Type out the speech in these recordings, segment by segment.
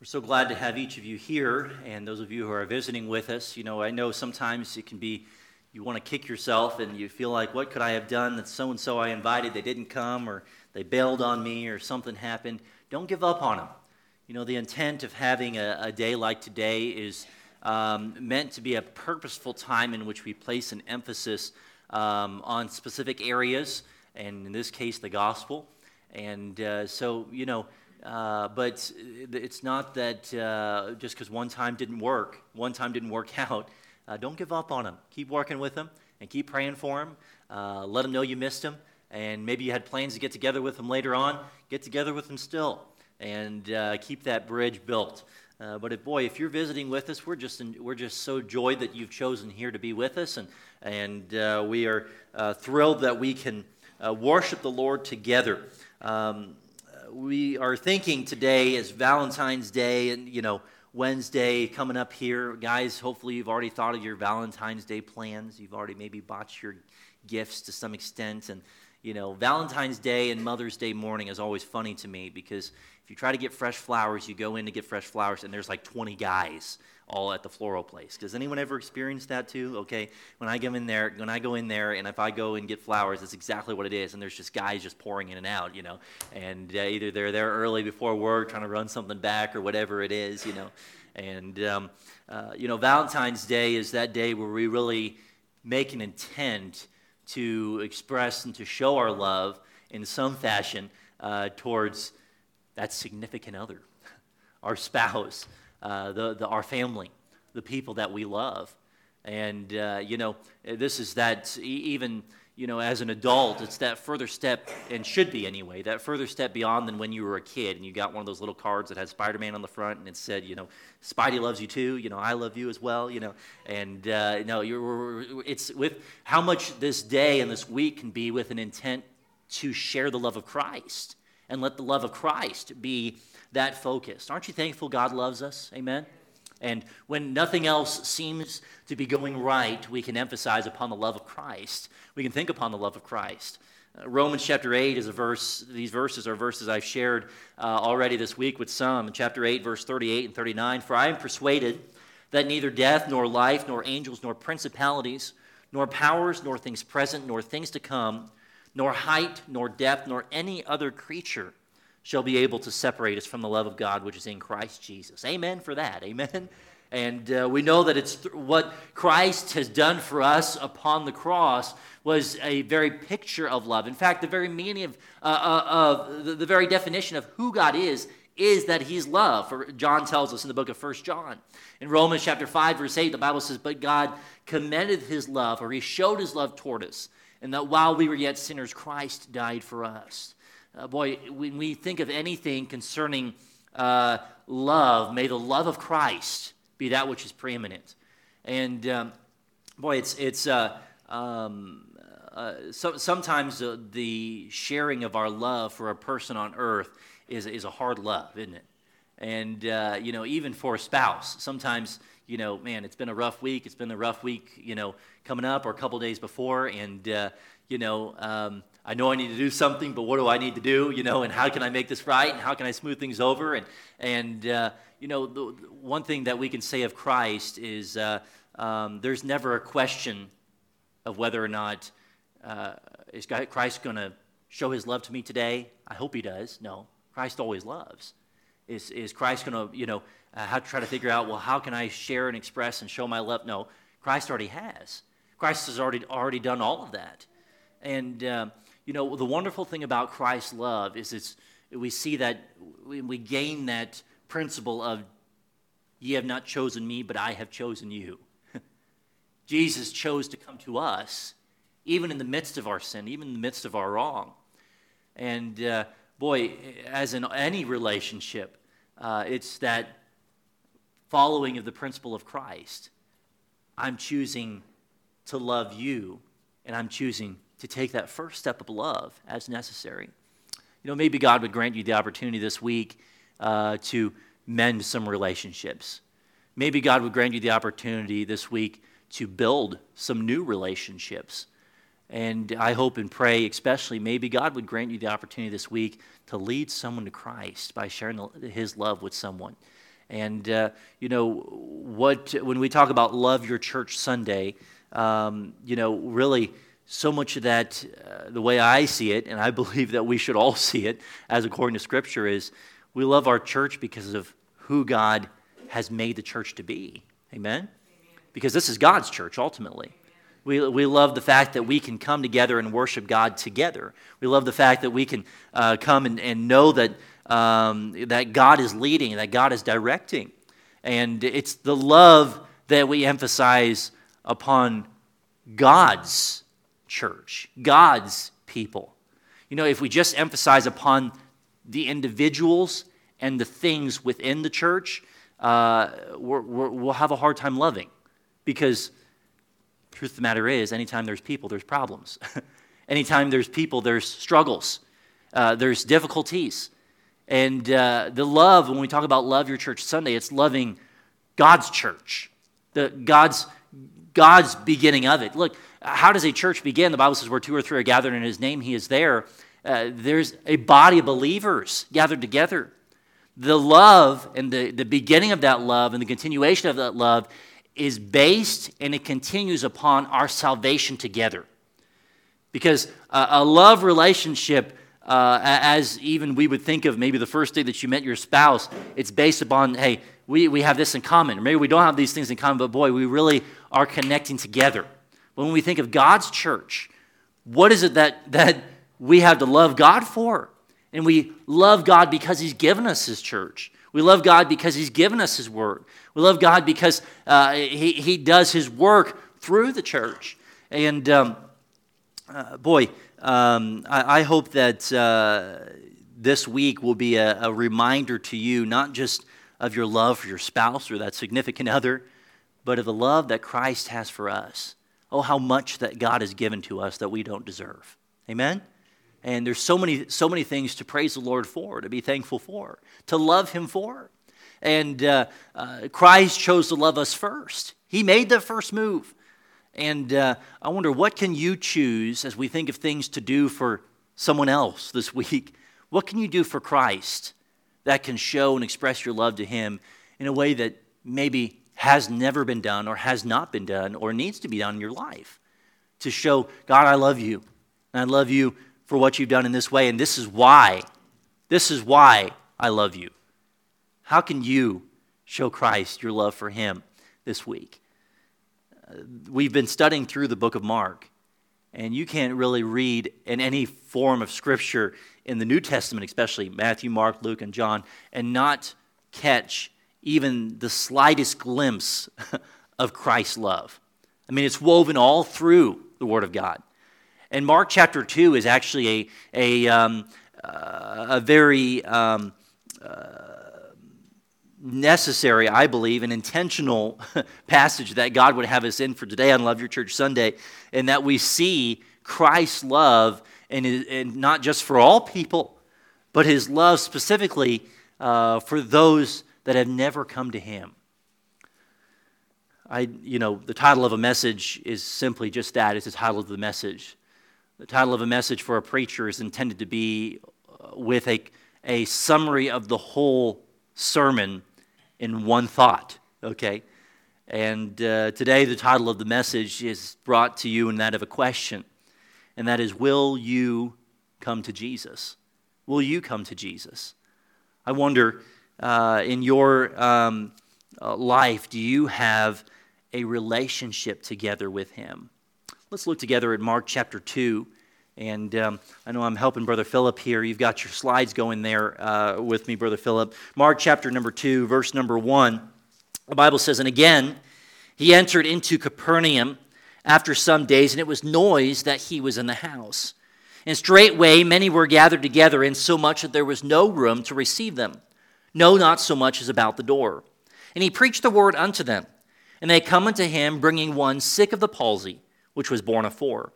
We're so glad to have each of you here, and those of you who are visiting with us. You know, I know sometimes it can be you want to kick yourself and you feel like, what could I have done that so and so I invited, they didn't come, or they bailed on me, or something happened. Don't give up on them. You know, the intent of having a, a day like today is um, meant to be a purposeful time in which we place an emphasis um, on specific areas, and in this case, the gospel. And uh, so, you know, uh, but it's not that uh, just because one time didn't work, one time didn't work out, uh, don't give up on them. Keep working with them and keep praying for them. Uh, let them know you missed them. And maybe you had plans to get together with them later on. Get together with them still and uh, keep that bridge built. Uh, but if, boy, if you're visiting with us, we're just in, we're just so joyed that you've chosen here to be with us, and and we are thrilled that we can worship the Lord together. Um, we are thinking today is Valentine's Day, and you know Wednesday coming up here, guys. Hopefully, you've already thought of your Valentine's Day plans. You've already maybe bought your gifts to some extent, and you know Valentine's Day and Mother's Day morning is always funny to me because if you try to get fresh flowers, you go in to get fresh flowers, and there's like 20 guys all at the floral place. Does anyone ever experience that too? Okay, when I go in there, when I go in there, and if I go and get flowers, that's exactly what it is. And there's just guys just pouring in and out, you know. And uh, either they're there early before work, trying to run something back, or whatever it is, you know. And um, uh, you know, Valentine's Day is that day where we really make an intent to express and to show our love in some fashion uh, towards that significant other, our spouse, uh, the, the, our family, the people that we love. And, uh, you know, this is that even, you know, as an adult, it's that further step, and should be anyway, that further step beyond than when you were a kid and you got one of those little cards that had Spider Man on the front and it said, you know, Spidey loves you too, you know, I love you as well, you know. And, uh, know, you're, it's with how much this day and this week can be with an intent to share the love of Christ and let the love of Christ be that focused. Aren't you thankful God loves us? Amen? And when nothing else seems to be going right, we can emphasize upon the love of Christ. We can think upon the love of Christ. Uh, Romans chapter 8 is a verse, these verses are verses I've shared uh, already this week with some. In chapter 8, verse 38 and 39, For I am persuaded that neither death, nor life, nor angels, nor principalities, nor powers, nor things present, nor things to come, nor height, nor depth, nor any other creature shall be able to separate us from the love of God which is in Christ Jesus. Amen for that. Amen. And uh, we know that it's th- what Christ has done for us upon the cross was a very picture of love. In fact, the very meaning of, uh, uh, of the, the very definition of who God is is that he's love. For John tells us in the book of First John. In Romans chapter 5, verse 8, the Bible says, But God commended his love, or he showed his love toward us and that while we were yet sinners, Christ died for us. Uh, boy, when we think of anything concerning uh, love, may the love of Christ be that which is preeminent. And um, boy, it's it's uh, um, uh, so, sometimes the sharing of our love for a person on earth is is a hard love, isn't it? And uh, you know, even for a spouse, sometimes you know, man, it's been a rough week. It's been a rough week, you know, coming up or a couple days before. And, uh, you know, um, I know I need to do something, but what do I need to do, you know, and how can I make this right and how can I smooth things over? And, and uh, you know, the, one thing that we can say of Christ is uh, um, there's never a question of whether or not uh, is Christ going to show his love to me today? I hope he does. No, Christ always loves. Is, is Christ going to, you know, uh, how to try to figure out, well, how can I share and express and show my love? No, Christ already has. Christ has already, already done all of that. And, uh, you know, the wonderful thing about Christ's love is it's, we see that we, gain that principle of, ye have not chosen me, but I have chosen you. Jesus chose to come to us, even in the midst of our sin, even in the midst of our wrong. And uh, boy, as in any relationship, uh, it's that following of the principle of Christ. I'm choosing to love you, and I'm choosing to take that first step of love as necessary. You know, maybe God would grant you the opportunity this week uh, to mend some relationships. Maybe God would grant you the opportunity this week to build some new relationships. And I hope and pray, especially, maybe God would grant you the opportunity this week to lead someone to Christ by sharing his love with someone. And, uh, you know, what, when we talk about Love Your Church Sunday, um, you know, really so much of that, uh, the way I see it, and I believe that we should all see it as according to Scripture, is we love our church because of who God has made the church to be. Amen? Because this is God's church ultimately. We, we love the fact that we can come together and worship God together. We love the fact that we can uh, come and, and know that um, that God is leading, that God is directing. And it's the love that we emphasize upon God's church, God's people. You know, if we just emphasize upon the individuals and the things within the church, uh, we will have a hard time loving. Because, truth of the matter is, anytime there's people, there's problems. anytime there's people, there's struggles, uh, there's difficulties. And uh, the love, when we talk about love your church Sunday, it's loving God's church, the God's God's beginning of it. Look, how does a church begin? The Bible says, where two or three are gathered in His name, He is there. Uh, there's a body of believers gathered together. The love and the, the beginning of that love and the continuation of that love is based and it continues upon our salvation together. Because uh, a love relationship uh, as even we would think of maybe the first day that you met your spouse, it's based upon, hey, we, we have this in common. maybe we don't have these things in common, but boy, we really are connecting together. When we think of God's church, what is it that, that we have to love God for? And we love God because He's given us His church. We love God because He's given us His word. We love God because uh, he, he does His work through the church. And um, uh, boy, um, I, I, hope that uh, this week will be a, a, reminder to you, not just of your love for your spouse or that significant other, but of the love that Christ has for us. Oh, how much that God has given to us that we don't deserve. Amen? And there's so many, so many things to praise the Lord for, to be thankful for, to love Him for. And uh, uh, Christ chose to love us first. He made the first move. And uh, I wonder, what can you choose as we think of things to do for someone else this week? What can you do for Christ that can show and express your love to Him in a way that maybe has never been done or has not been done or needs to be done in your life? To show, God, I love you. And I love you for what you've done in this way. And this is why. This is why I love you. How can you show Christ your love for Him this week? Uh, we've been studying through the book of Mark, and you can't really read in any form of scripture in the New Testament, especially Matthew, Mark, Luke, and John, and not catch even the slightest glimpse of Christ's love. I mean, it's woven all through the Word of God. And Mark chapter 2 is actually a, a, um, uh, a very um, uh, necessary, I believe, an intentional passage that God would have us in for today on Love Your Church Sunday, and that we see Christ's love, and, and not just for all people, but his love specifically uh, for those that have never come to him. I, you know, the title of a message is simply just that it's the title of the message. The title of a message for a preacher is intended to be uh, with a, a summary of the whole sermon in one thought, okay? And uh, today, the title of the message is brought to you in that of a question, and that is Will you come to Jesus? Will you come to Jesus? I wonder, uh, in your um, uh, life, do you have a relationship together with Him? Let's look together at Mark chapter 2. And um, I know I'm helping Brother Philip here. You've got your slides going there uh, with me, Brother Philip. Mark chapter number 2, verse number 1. The Bible says, And again, he entered into Capernaum after some days, and it was noise that he was in the house. And straightway many were gathered together, in so much that there was no room to receive them, no, not so much as about the door. And he preached the word unto them. And they come unto him, bringing one sick of the palsy, which was born afore.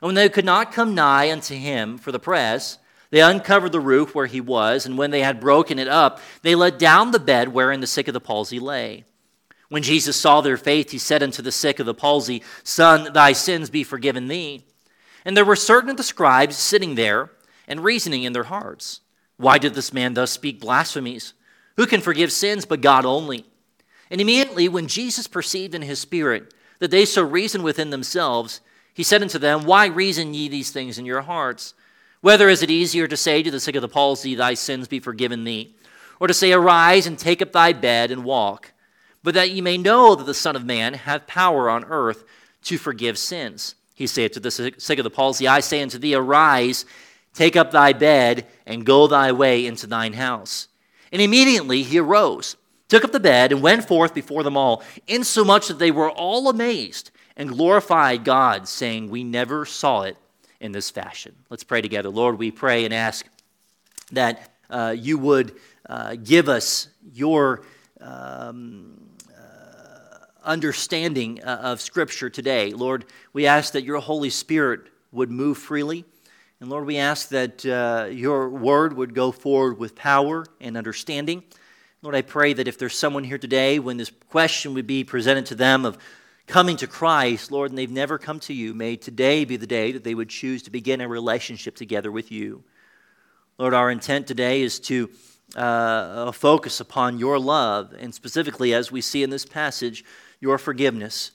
And when they could not come nigh unto him for the press, they uncovered the roof where he was, and when they had broken it up, they let down the bed wherein the sick of the palsy lay. When Jesus saw their faith, he said unto the sick of the palsy, Son, thy sins be forgiven thee. And there were certain of the scribes sitting there and reasoning in their hearts, Why did this man thus speak blasphemies? Who can forgive sins but God only? And immediately, when Jesus perceived in his spirit that they so reasoned within themselves, he said unto them, Why reason ye these things in your hearts? Whether is it easier to say to the sick of the palsy, Thy sins be forgiven thee, or to say, Arise and take up thy bed and walk? But that ye may know that the Son of Man hath power on earth to forgive sins. He saith to the sick of the palsy, I say unto thee, Arise, take up thy bed, and go thy way into thine house. And immediately he arose took up the bed, and went forth before them all, insomuch that they were all amazed and glorified God, saying, We never saw it in this fashion. Let's pray together. Lord, we pray and ask that uh, you would uh, give us your um, uh, understanding uh, of Scripture today. Lord, we ask that your Holy Spirit would move freely. And Lord, we ask that uh, your word would go forward with power and understanding. Lord, I pray that if there's someone here today when this question would be presented to them of coming to Christ, Lord, and they've never come to you, may today be the day that they would choose to begin a relationship together with you. Lord, our intent today is to uh, focus upon your love, and specifically, as we see in this passage, your forgiveness.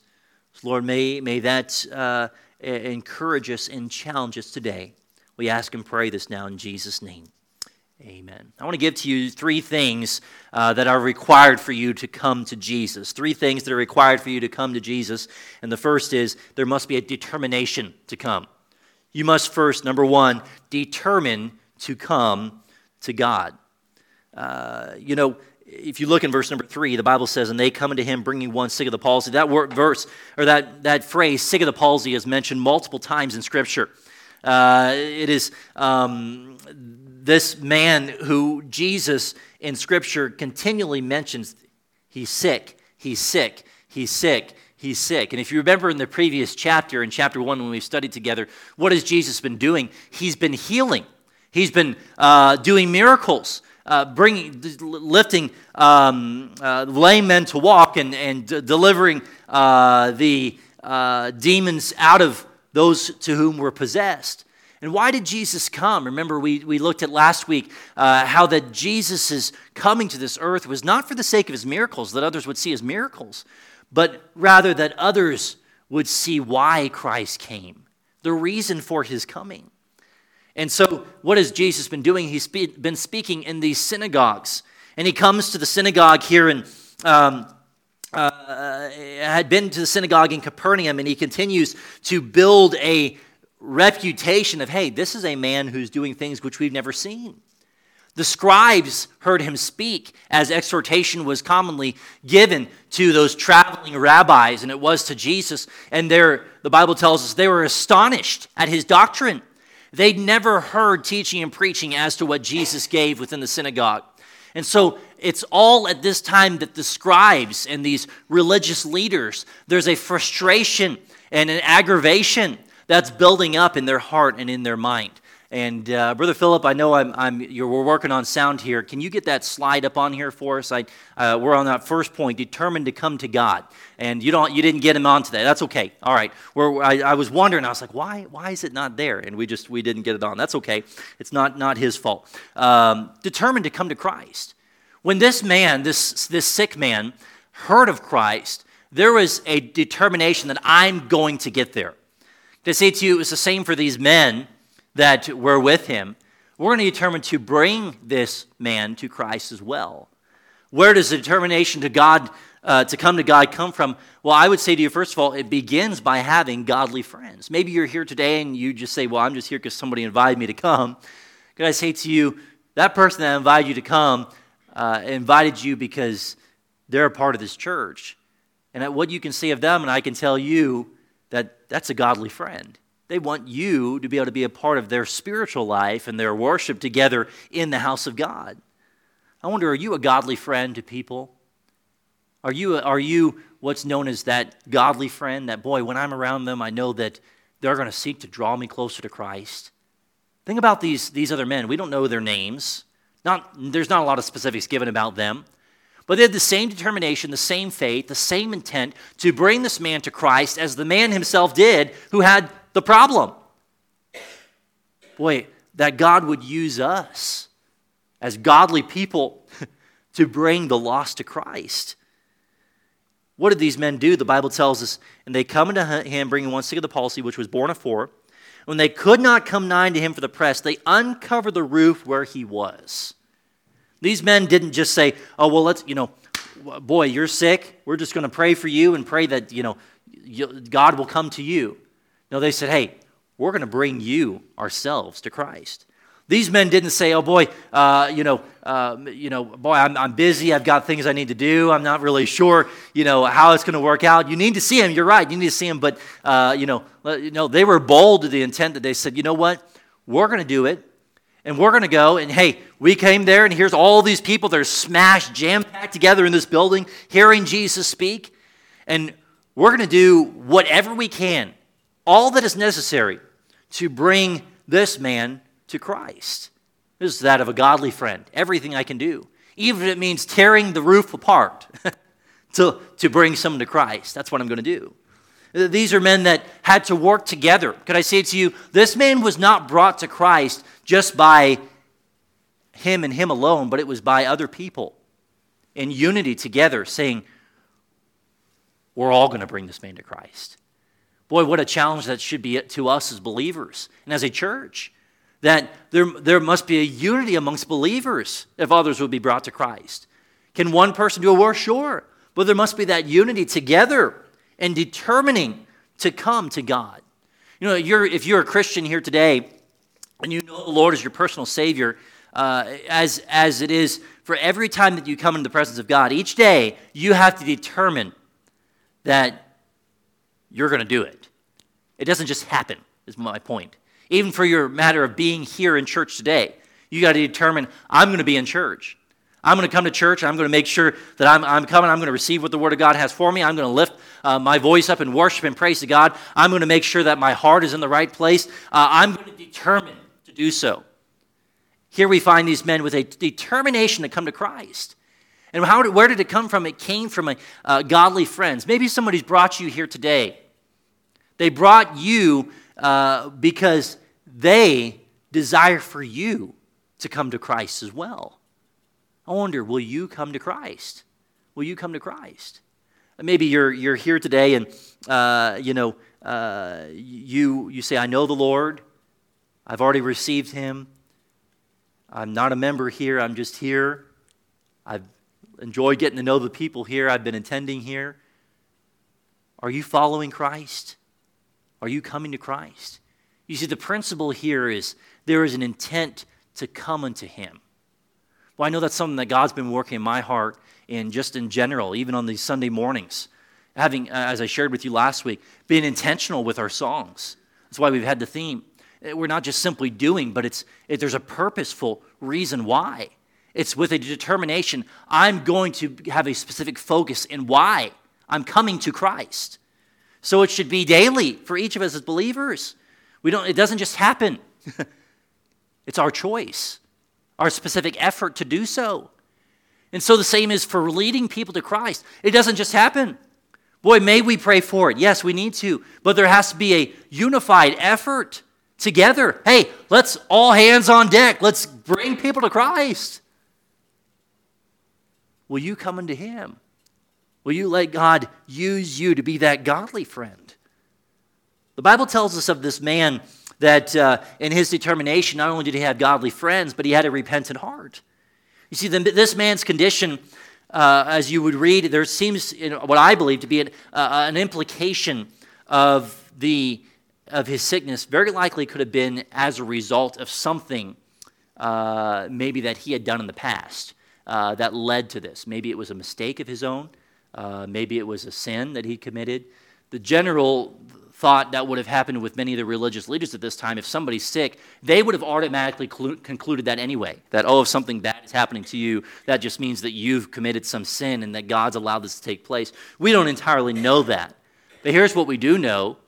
Lord, may, may that uh, encourage us and challenge us today. We ask and pray this now in Jesus' name. Amen. I want to give to you three things uh, that are required for you to come to Jesus. Three things that are required for you to come to Jesus. And the first is there must be a determination to come. You must first, number one, determine to come to God. Uh, you know, if you look in verse number three, the Bible says, "And they come unto him, bringing one sick of the palsy." That word, verse or that that phrase, "sick of the palsy," is mentioned multiple times in Scripture. Uh, it is um, this man who Jesus in Scripture continually mentions, he's sick, he's sick, he's sick, he's sick. And if you remember in the previous chapter, in chapter one, when we studied together, what has Jesus been doing? He's been healing, he's been uh, doing miracles. Uh, bringing, lifting um, uh, lame men to walk and, and d- delivering uh, the uh, demons out of those to whom were possessed. And why did Jesus come? Remember, we, we looked at last week uh, how that Jesus' coming to this earth was not for the sake of his miracles, that others would see his miracles, but rather that others would see why Christ came, the reason for his coming. And so, what has Jesus been doing? He's been speaking in these synagogues. And he comes to the synagogue here in. Um, uh, had been to the synagogue in Capernaum, and he continues to build a reputation of, hey, this is a man who's doing things which we've never seen. The scribes heard him speak as exhortation was commonly given to those traveling rabbis, and it was to Jesus. And there, the Bible tells us they were astonished at his doctrine. They'd never heard teaching and preaching as to what Jesus gave within the synagogue. And so it's all at this time that the scribes and these religious leaders, there's a frustration and an aggravation that's building up in their heart and in their mind. And uh, Brother Philip, I know I'm, I'm, you're, we're working on sound here. Can you get that slide up on here for us? I, uh, we're on that first point, determined to come to God. And you, don't, you didn't get him onto that. That's okay. All right. We're, I, I was wondering. I was like, why, why is it not there? And we just we didn't get it on. That's okay. It's not, not his fault. Um, determined to come to Christ. When this man, this, this sick man, heard of Christ, there was a determination that I'm going to get there. To say to you, it was the same for these men that were with him. We're going to determine to bring this man to Christ as well. Where does the determination to God uh, to come to God come from? Well, I would say to you, first of all, it begins by having godly friends. Maybe you're here today and you just say, Well, I'm just here because somebody invited me to come. Could I say to you, that person that invited you to come uh, invited you because they're a part of this church. And at what you can see of them, and I can tell you, that that's a godly friend. They want you to be able to be a part of their spiritual life and their worship together in the house of God. I wonder, are you a godly friend to people? Are you, are you what's known as that godly friend? That, boy, when I'm around them, I know that they're going to seek to draw me closer to Christ. Think about these, these other men. We don't know their names. Not, there's not a lot of specifics given about them. But they had the same determination, the same faith, the same intent to bring this man to Christ as the man himself did who had the problem. Boy, that God would use us as godly people to bring the lost to Christ. What did these men do? The Bible tells us, and they come unto him, bringing one sick of the palsy, which was born of four. When they could not come nigh to him for the press, they uncovered the roof where he was. These men didn't just say, "Oh well, let's you know, boy, you're sick. We're just going to pray for you and pray that you know God will come to you." No, they said, "Hey, we're going to bring you ourselves to Christ." These men didn't say, "Oh boy, uh, you know, uh, you know, boy, I'm, I'm busy. I've got things I need to do. I'm not really sure, you know, how it's going to work out." You need to see him. You're right. You need to see him. But uh, you know, you know, they were bold to the intent that they said, "You know what? We're going to do it, and we're going to go. And hey, we came there, and here's all these people. They're smashed, jam packed together in this building, hearing Jesus speak, and we're going to do whatever we can, all that is necessary, to bring this man." To Christ. This is that of a godly friend. Everything I can do, even if it means tearing the roof apart to, to bring someone to Christ. That's what I'm going to do. These are men that had to work together. Could I say to you, this man was not brought to Christ just by him and him alone, but it was by other people in unity together saying, We're all going to bring this man to Christ. Boy, what a challenge that should be to us as believers and as a church that there, there must be a unity amongst believers if others would be brought to Christ. Can one person do a work? Sure. But there must be that unity together and determining to come to God. You know, you're, if you're a Christian here today and you know the Lord is your personal Savior, uh, as, as it is for every time that you come into the presence of God, each day you have to determine that you're going to do it. It doesn't just happen, is my point. Even for your matter of being here in church today, you got to determine I'm going to be in church. I'm going to come to church. I'm going to make sure that I'm, I'm coming. I'm going to receive what the Word of God has for me. I'm going to lift uh, my voice up in worship and praise to God. I'm going to make sure that my heart is in the right place. Uh, I'm going to determine to do so. Here we find these men with a determination to come to Christ. And how where did it come from? It came from a, uh, godly friends. Maybe somebody's brought you here today. They brought you uh, because they desire for you to come to Christ as well. I wonder, will you come to Christ? Will you come to Christ? Maybe you're, you're here today and, uh, you know, uh, you, you say, I know the Lord. I've already received him. I'm not a member here. I'm just here. I've enjoyed getting to know the people here. I've been attending here. Are you following Christ? Are you coming to Christ? You see, the principle here is there is an intent to come unto Him. Well, I know that's something that God's been working in my heart and just in general, even on these Sunday mornings. Having, uh, as I shared with you last week, being intentional with our songs. That's why we've had the theme. Uh, we're not just simply doing, but it's, it, there's a purposeful reason why. It's with a determination. I'm going to have a specific focus in why I'm coming to Christ. So it should be daily for each of us as believers. We don't, it doesn't just happen, it's our choice, our specific effort to do so. And so the same is for leading people to Christ. It doesn't just happen. Boy, may we pray for it. Yes, we need to. But there has to be a unified effort together. Hey, let's all hands on deck. Let's bring people to Christ. Will you come unto Him? Will you let God use you to be that godly friend? The Bible tells us of this man that uh, in his determination, not only did he have godly friends, but he had a repentant heart. You see, the, this man's condition, uh, as you would read, there seems you know, what I believe to be an, uh, an implication of, the, of his sickness, very likely could have been as a result of something uh, maybe that he had done in the past uh, that led to this. Maybe it was a mistake of his own. Uh, maybe it was a sin that he committed. The general thought that would have happened with many of the religious leaders at this time if somebody's sick, they would have automatically clu- concluded that anyway. That, oh, if something bad is happening to you, that just means that you've committed some sin and that God's allowed this to take place. We don't entirely know that. But here's what we do know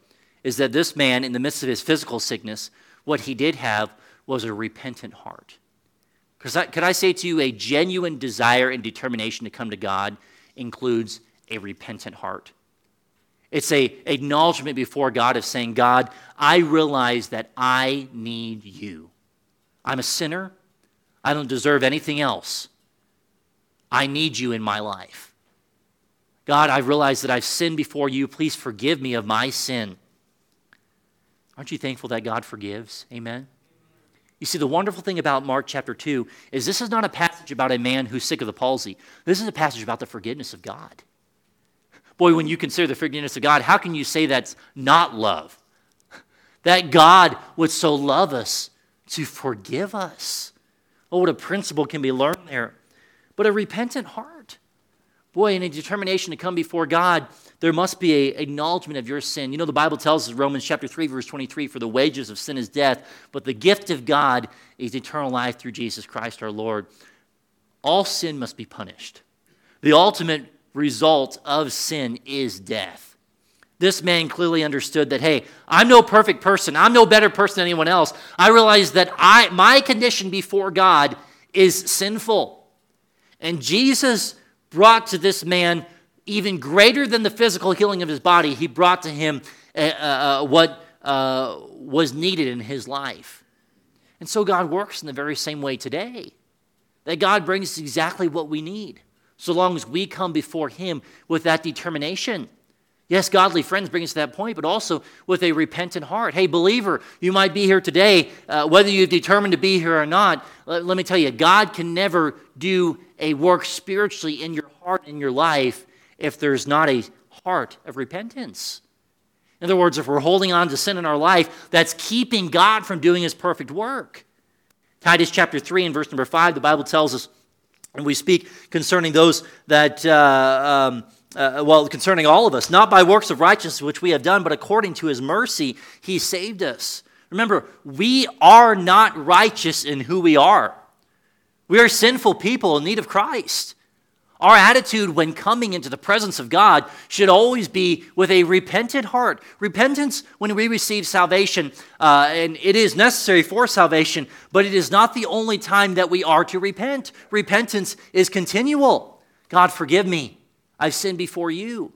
is that this man, in the midst of his physical sickness, what he did have was a repentant heart. Because could I say to you, a genuine desire and determination to come to God includes a repentant heart. It's a acknowledgement before God of saying, God, I realize that I need you. I'm a sinner. I don't deserve anything else. I need you in my life. God, I realize that I've sinned before you. Please forgive me of my sin. Aren't you thankful that God forgives? Amen. You see, the wonderful thing about Mark chapter 2 is this is not a passage about a man who's sick of the palsy. This is a passage about the forgiveness of God. Boy, when you consider the forgiveness of God, how can you say that's not love? That God would so love us to forgive us. Oh, what a principle can be learned there. But a repentant heart. Boy, and a determination to come before God there must be an acknowledgement of your sin. You know, the Bible tells us, Romans chapter 3, verse 23, for the wages of sin is death, but the gift of God is eternal life through Jesus Christ our Lord. All sin must be punished. The ultimate result of sin is death. This man clearly understood that, hey, I'm no perfect person. I'm no better person than anyone else. I realize that I, my condition before God is sinful. And Jesus brought to this man even greater than the physical healing of his body, he brought to him uh, uh, what uh, was needed in his life. And so God works in the very same way today. That God brings exactly what we need, so long as we come before Him with that determination. Yes, godly friends bring us to that point, but also with a repentant heart. Hey, believer, you might be here today, uh, whether you've determined to be here or not. Let, let me tell you, God can never do a work spiritually in your heart, in your life, if there's not a heart of repentance. In other words, if we're holding on to sin in our life, that's keeping God from doing his perfect work. Titus chapter 3 and verse number 5, the Bible tells us, and we speak concerning those that, uh, um, uh, well, concerning all of us, not by works of righteousness which we have done, but according to his mercy, he saved us. Remember, we are not righteous in who we are. We are sinful people in need of Christ. Our attitude when coming into the presence of God should always be with a repentant heart. Repentance, when we receive salvation, uh, and it is necessary for salvation, but it is not the only time that we are to repent. Repentance is continual. God, forgive me. I've sinned before you.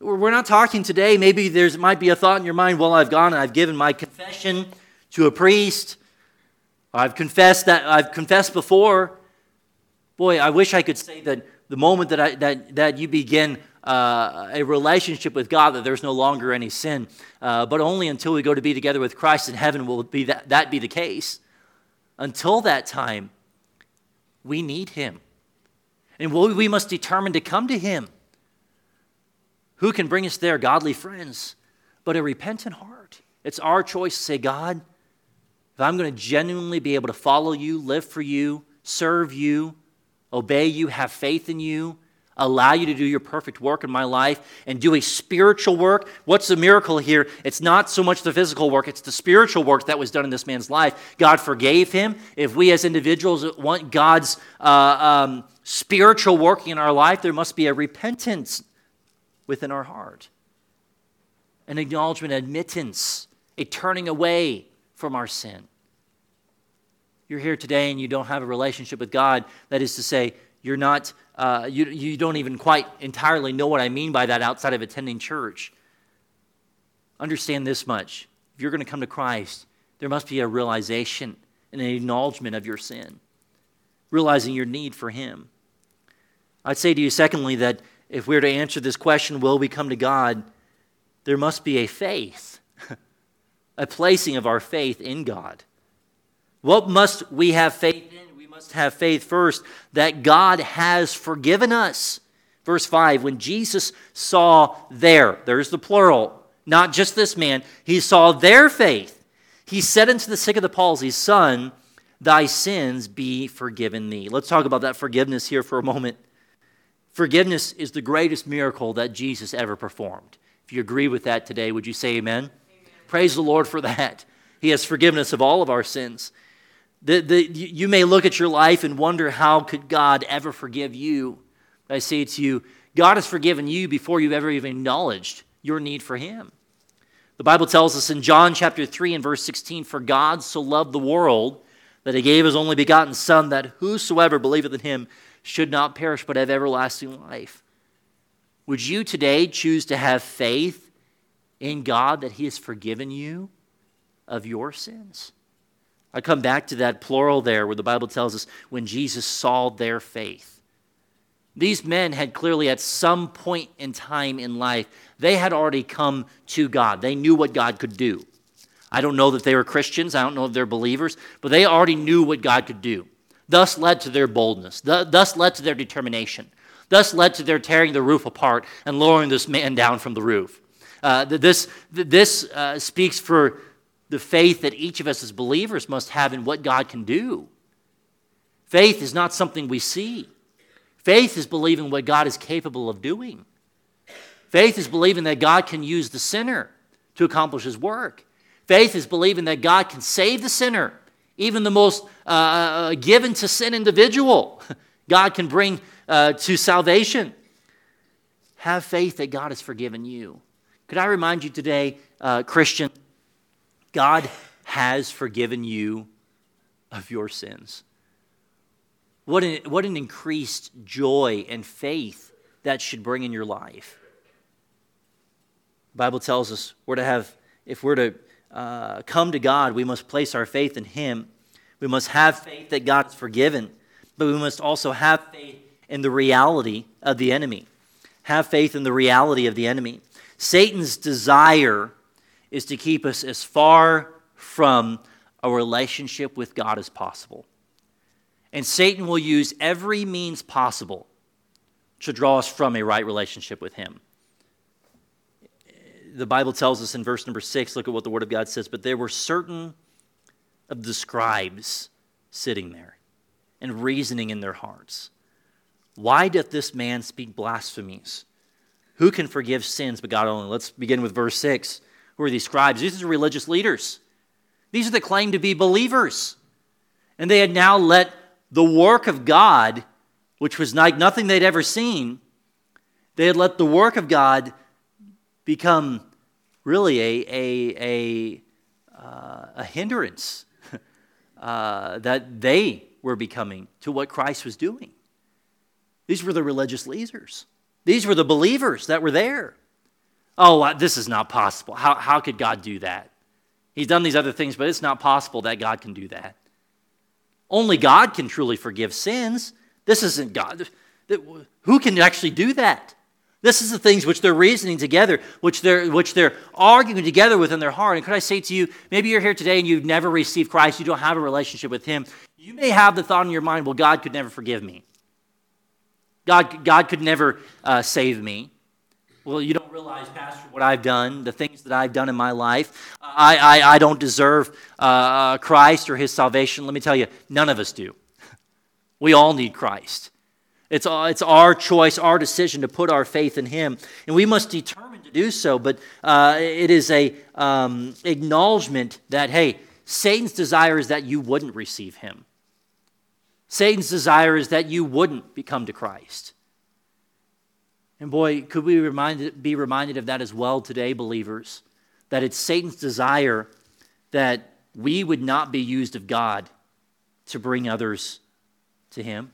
We're not talking today. Maybe there might be a thought in your mind, well, I've gone and I've given my confession to a priest. I've confessed that I've confessed before. Boy, I wish I could say that the moment that, I, that, that you begin uh, a relationship with God, that there's no longer any sin. Uh, but only until we go to be together with Christ in heaven will be that, that be the case. Until that time, we need Him. And we must determine to come to Him. Who can bring us there? Godly friends, but a repentant heart. It's our choice to say, God, if I'm going to genuinely be able to follow you, live for you, serve you, obey you, have faith in you, allow you to do your perfect work in my life, and do a spiritual work. What's the miracle here? It's not so much the physical work, it's the spiritual work that was done in this man's life. God forgave him. If we as individuals want God's uh, um, spiritual working in our life, there must be a repentance within our heart, an acknowledgement, admittance, a turning away from our sin you're here today and you don't have a relationship with God, that is to say, you're not, uh, you, you don't even quite entirely know what I mean by that outside of attending church. Understand this much. If you're going to come to Christ, there must be a realization and an acknowledgement of your sin, realizing your need for Him. I'd say to you, secondly, that if we're to answer this question, will we come to God? There must be a faith, a placing of our faith in God. What must we have faith in? We must have faith first that God has forgiven us. Verse 5 When Jesus saw their, there's the plural, not just this man, he saw their faith. He said unto the sick of the palsy, Son, thy sins be forgiven thee. Let's talk about that forgiveness here for a moment. Forgiveness is the greatest miracle that Jesus ever performed. If you agree with that today, would you say amen? amen? Praise the Lord for that. He has forgiven us of all of our sins. The, the, you may look at your life and wonder how could God ever forgive you. I say to you, God has forgiven you before you've ever even acknowledged your need for Him. The Bible tells us in John chapter 3 and verse 16, For God so loved the world that He gave His only begotten Son, that whosoever believeth in Him should not perish but have everlasting life. Would you today choose to have faith in God that He has forgiven you of your sins? I come back to that plural there where the Bible tells us when Jesus saw their faith. These men had clearly, at some point in time in life, they had already come to God. They knew what God could do. I don't know that they were Christians, I don't know if they're believers, but they already knew what God could do. Thus led to their boldness, thus led to their determination, thus led to their tearing the roof apart and lowering this man down from the roof. Uh, this this uh, speaks for the faith that each of us as believers must have in what God can do. Faith is not something we see. Faith is believing what God is capable of doing. Faith is believing that God can use the sinner to accomplish his work. Faith is believing that God can save the sinner, even the most uh, uh given to sin individual. God can bring uh, to salvation. Have faith that God has forgiven you. Could I remind you today, uh, Christian, God has forgiven you of your sins. What an, what an increased joy and faith that should bring in your life. The Bible tells us we're to have, if we're to uh, come to God, we must place our faith in Him. We must have faith that God is forgiven, but we must also have faith in the reality of the enemy. Have faith in the reality of the enemy. Satan's desire is to keep us as far from a relationship with God as possible. And Satan will use every means possible to draw us from a right relationship with Him. The Bible tells us in verse number six, look at what the Word of God says, but there were certain of the scribes sitting there and reasoning in their hearts. Why doth this man speak blasphemies? Who can forgive sins but God only? Let's begin with verse 6. Who are these scribes? These are religious leaders. These are the claim to be believers. And they had now let the work of God, which was like nothing they'd ever seen, they had let the work of God become really a, a, a, uh, a hindrance uh, that they were becoming to what Christ was doing. These were the religious leaders, these were the believers that were there. Oh, this is not possible. How, how could God do that? He's done these other things, but it's not possible that God can do that. Only God can truly forgive sins. This isn't God. Who can actually do that? This is the things which they're reasoning together, which they're, which they're arguing together within their heart. And could I say to you, maybe you're here today and you've never received Christ, you don't have a relationship with Him. You may have the thought in your mind, well, God could never forgive me. God, God could never uh, save me. Well, you don't realize, Pastor, what I've done, the things that I've done in my life. I, I, I don't deserve uh, uh, Christ or his salvation. Let me tell you, none of us do. We all need Christ. It's, uh, it's our choice, our decision to put our faith in him. And we must determine to do so. But uh, it is a um, acknowledgement that, hey, Satan's desire is that you wouldn't receive him. Satan's desire is that you wouldn't become to Christ. And boy, could we reminded, be reminded of that as well today, believers, that it's Satan's desire that we would not be used of God to bring others to Him.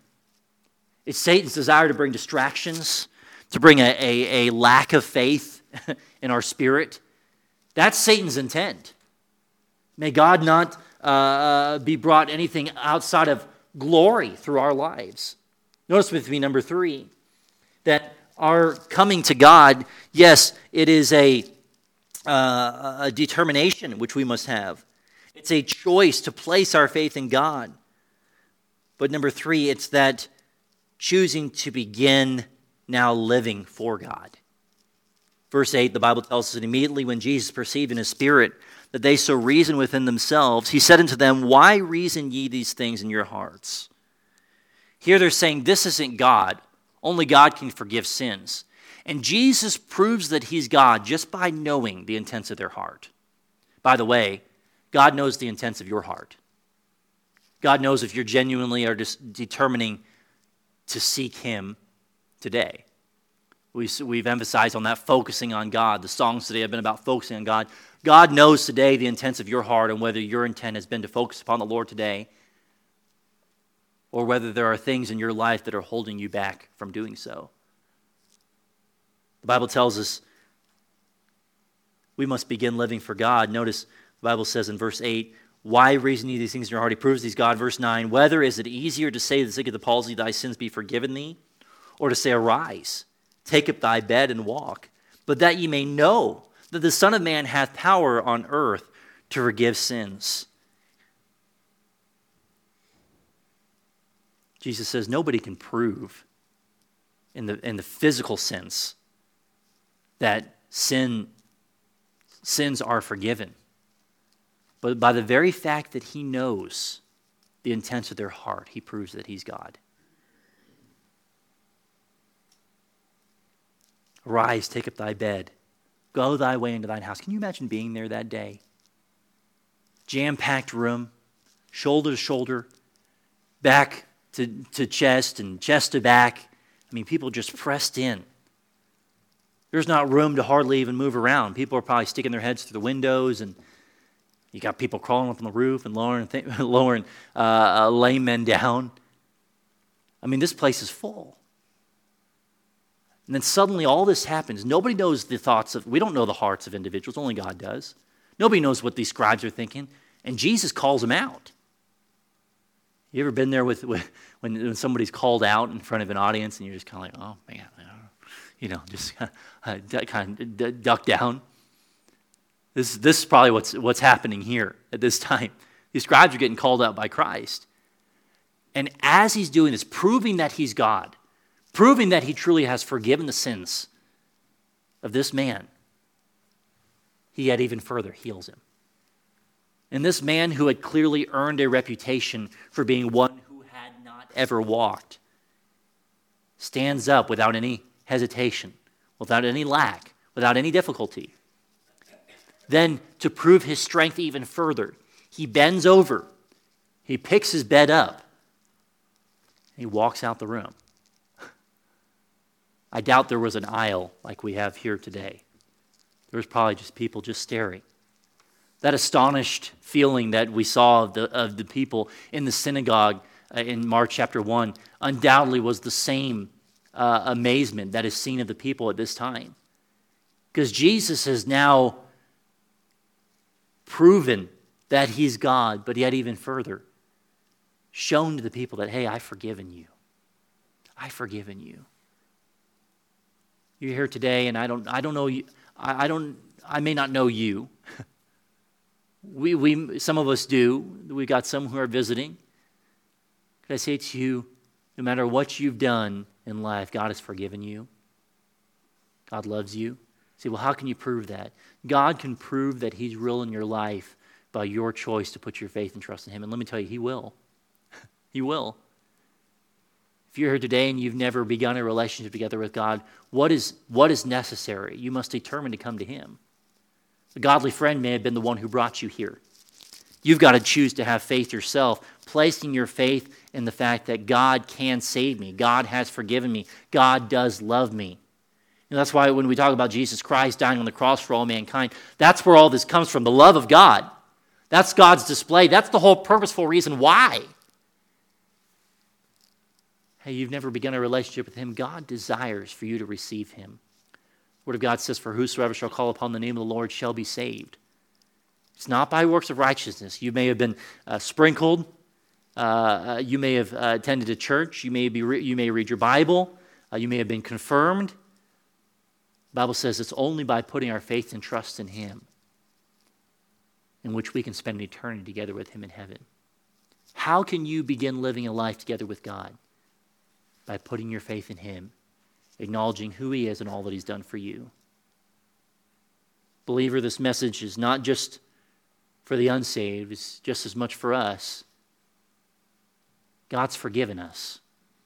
It's Satan's desire to bring distractions, to bring a, a, a lack of faith in our spirit. That's Satan's intent. May God not uh, uh, be brought anything outside of glory through our lives. Notice with me, number three, that our coming to God, yes, it is a, uh, a determination which we must have. It's a choice to place our faith in God. But number three, it's that choosing to begin now living for God. Verse 8, the Bible tells us that immediately when Jesus perceived in his spirit that they so reason within themselves, he said unto them, Why reason ye these things in your hearts? Here they're saying, This isn't God. Only God can forgive sins. And Jesus proves that he's God just by knowing the intents of their heart. By the way, God knows the intents of your heart. God knows if you're genuinely are determining to seek him today. We, we've emphasized on that focusing on God. The songs today have been about focusing on God. God knows today the intents of your heart and whether your intent has been to focus upon the Lord today or whether there are things in your life that are holding you back from doing so. The Bible tells us we must begin living for God. Notice the Bible says in verse 8, why reason ye these things in your heart? He proves these God. Verse 9, whether is it easier to say to the sick of the palsy, thy sins be forgiven thee, or to say, Arise, take up thy bed and walk, but that ye may know that the Son of Man hath power on earth to forgive sins. Jesus says nobody can prove in the, in the physical sense that sin, sins are forgiven. But by the very fact that he knows the intents of their heart, he proves that he's God. Arise, take up thy bed, go thy way into thine house. Can you imagine being there that day? Jam packed room, shoulder to shoulder, back to, to chest and chest to back. I mean, people just pressed in. There's not room to hardly even move around. People are probably sticking their heads through the windows, and you got people crawling up on the roof and lowering, th- lowering uh, uh, lame men down. I mean, this place is full. And then suddenly all this happens. Nobody knows the thoughts of, we don't know the hearts of individuals, only God does. Nobody knows what these scribes are thinking. And Jesus calls them out. You ever been there with, with when, when somebody's called out in front of an audience and you're just kind of like, oh man, you know, just kind of duck down? This, this is probably what's, what's happening here at this time. These scribes are getting called out by Christ. And as he's doing this, proving that he's God, proving that he truly has forgiven the sins of this man, he yet even further heals him. And this man who had clearly earned a reputation for being one who had not ever walked stands up without any hesitation, without any lack, without any difficulty. Then, to prove his strength even further, he bends over, he picks his bed up, he walks out the room. I doubt there was an aisle like we have here today. There was probably just people just staring. That astonished feeling that we saw of the, of the people in the synagogue uh, in Mark chapter 1 undoubtedly was the same uh, amazement that is seen of the people at this time. Because Jesus has now proven that he's God, but yet even further, shown to the people that, hey, I've forgiven you. I've forgiven you. You're here today, and I don't, I don't know you. I, I don't, I may not know you. We, we, some of us do. We got some who are visiting. Could I say to you, no matter what you've done in life, God has forgiven you. God loves you. See, well, how can you prove that? God can prove that He's real in your life by your choice to put your faith and trust in Him. And let me tell you, He will. he will. If you're here today and you've never begun a relationship together with God, what is, what is necessary? You must determine to come to Him. A godly friend may have been the one who brought you here. You've got to choose to have faith yourself, placing your faith in the fact that God can save me. God has forgiven me. God does love me. And that's why when we talk about Jesus Christ dying on the cross for all mankind, that's where all this comes from the love of God. That's God's display. That's the whole purposeful reason why. Hey, you've never begun a relationship with Him. God desires for you to receive Him. Word of God says, For whosoever shall call upon the name of the Lord shall be saved. It's not by works of righteousness. You may have been uh, sprinkled. Uh, uh, you may have uh, attended a church. You may, be re- you may read your Bible. Uh, you may have been confirmed. The Bible says it's only by putting our faith and trust in Him in which we can spend eternity together with Him in heaven. How can you begin living a life together with God? By putting your faith in Him acknowledging who He is and all that He's done for you. Believer, this message is not just for the unsaved, it's just as much for us. God's forgiven us.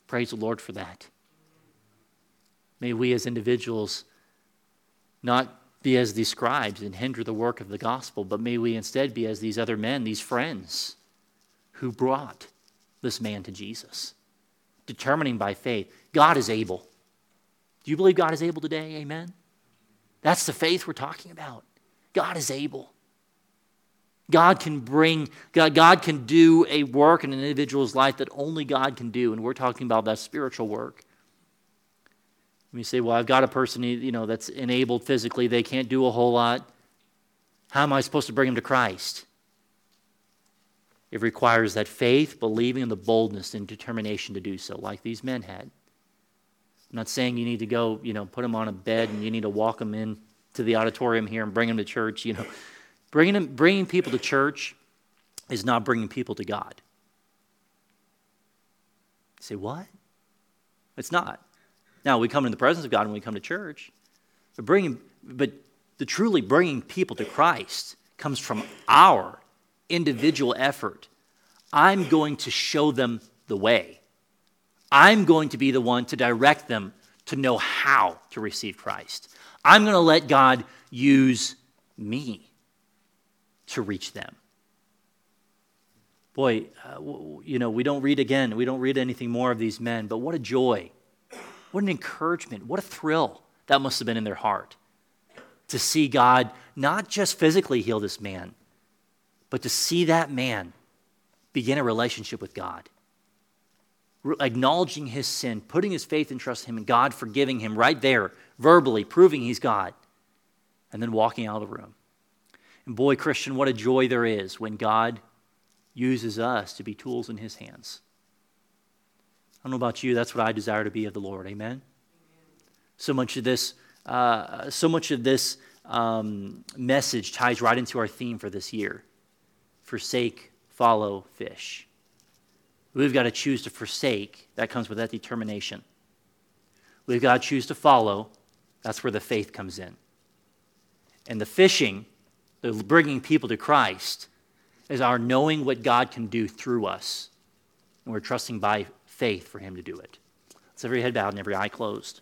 Praise the Lord for that. May we as individuals not be as these scribes and hinder the work of the gospel, but may we instead be as these other men, these friends who brought this man to Jesus, determining by faith God is able. Do you believe God is able today? Amen? That's the faith we're talking about. God is able. God can bring, God, God can do a work in an individual's life that only God can do. And we're talking about that spiritual work. You say, well, I've got a person you know, that's enabled physically, they can't do a whole lot. How am I supposed to bring them to Christ? It requires that faith, believing, and the boldness and determination to do so, like these men had. I'm not saying you need to go, you know, put them on a bed and you need to walk them in to the auditorium here and bring them to church. You know, bringing, them, bringing people to church is not bringing people to God. You say, what? It's not. Now, we come in the presence of God when we come to church, but, bringing, but the truly bringing people to Christ comes from our individual effort. I'm going to show them the way. I'm going to be the one to direct them to know how to receive Christ. I'm going to let God use me to reach them. Boy, uh, you know, we don't read again, we don't read anything more of these men, but what a joy, what an encouragement, what a thrill that must have been in their heart to see God not just physically heal this man, but to see that man begin a relationship with God acknowledging his sin, putting his faith and trust in him, and God forgiving him right there, verbally, proving he's God, and then walking out of the room. And boy, Christian, what a joy there is when God uses us to be tools in his hands. I don't know about you, that's what I desire to be of the Lord. Amen? So much of this, uh, so much of this um, message ties right into our theme for this year forsake, follow, fish. We've got to choose to forsake. That comes with that determination. We've got to choose to follow. That's where the faith comes in. And the fishing, the bringing people to Christ, is our knowing what God can do through us. And we're trusting by faith for Him to do it. Let's your head bowed and every eye closed.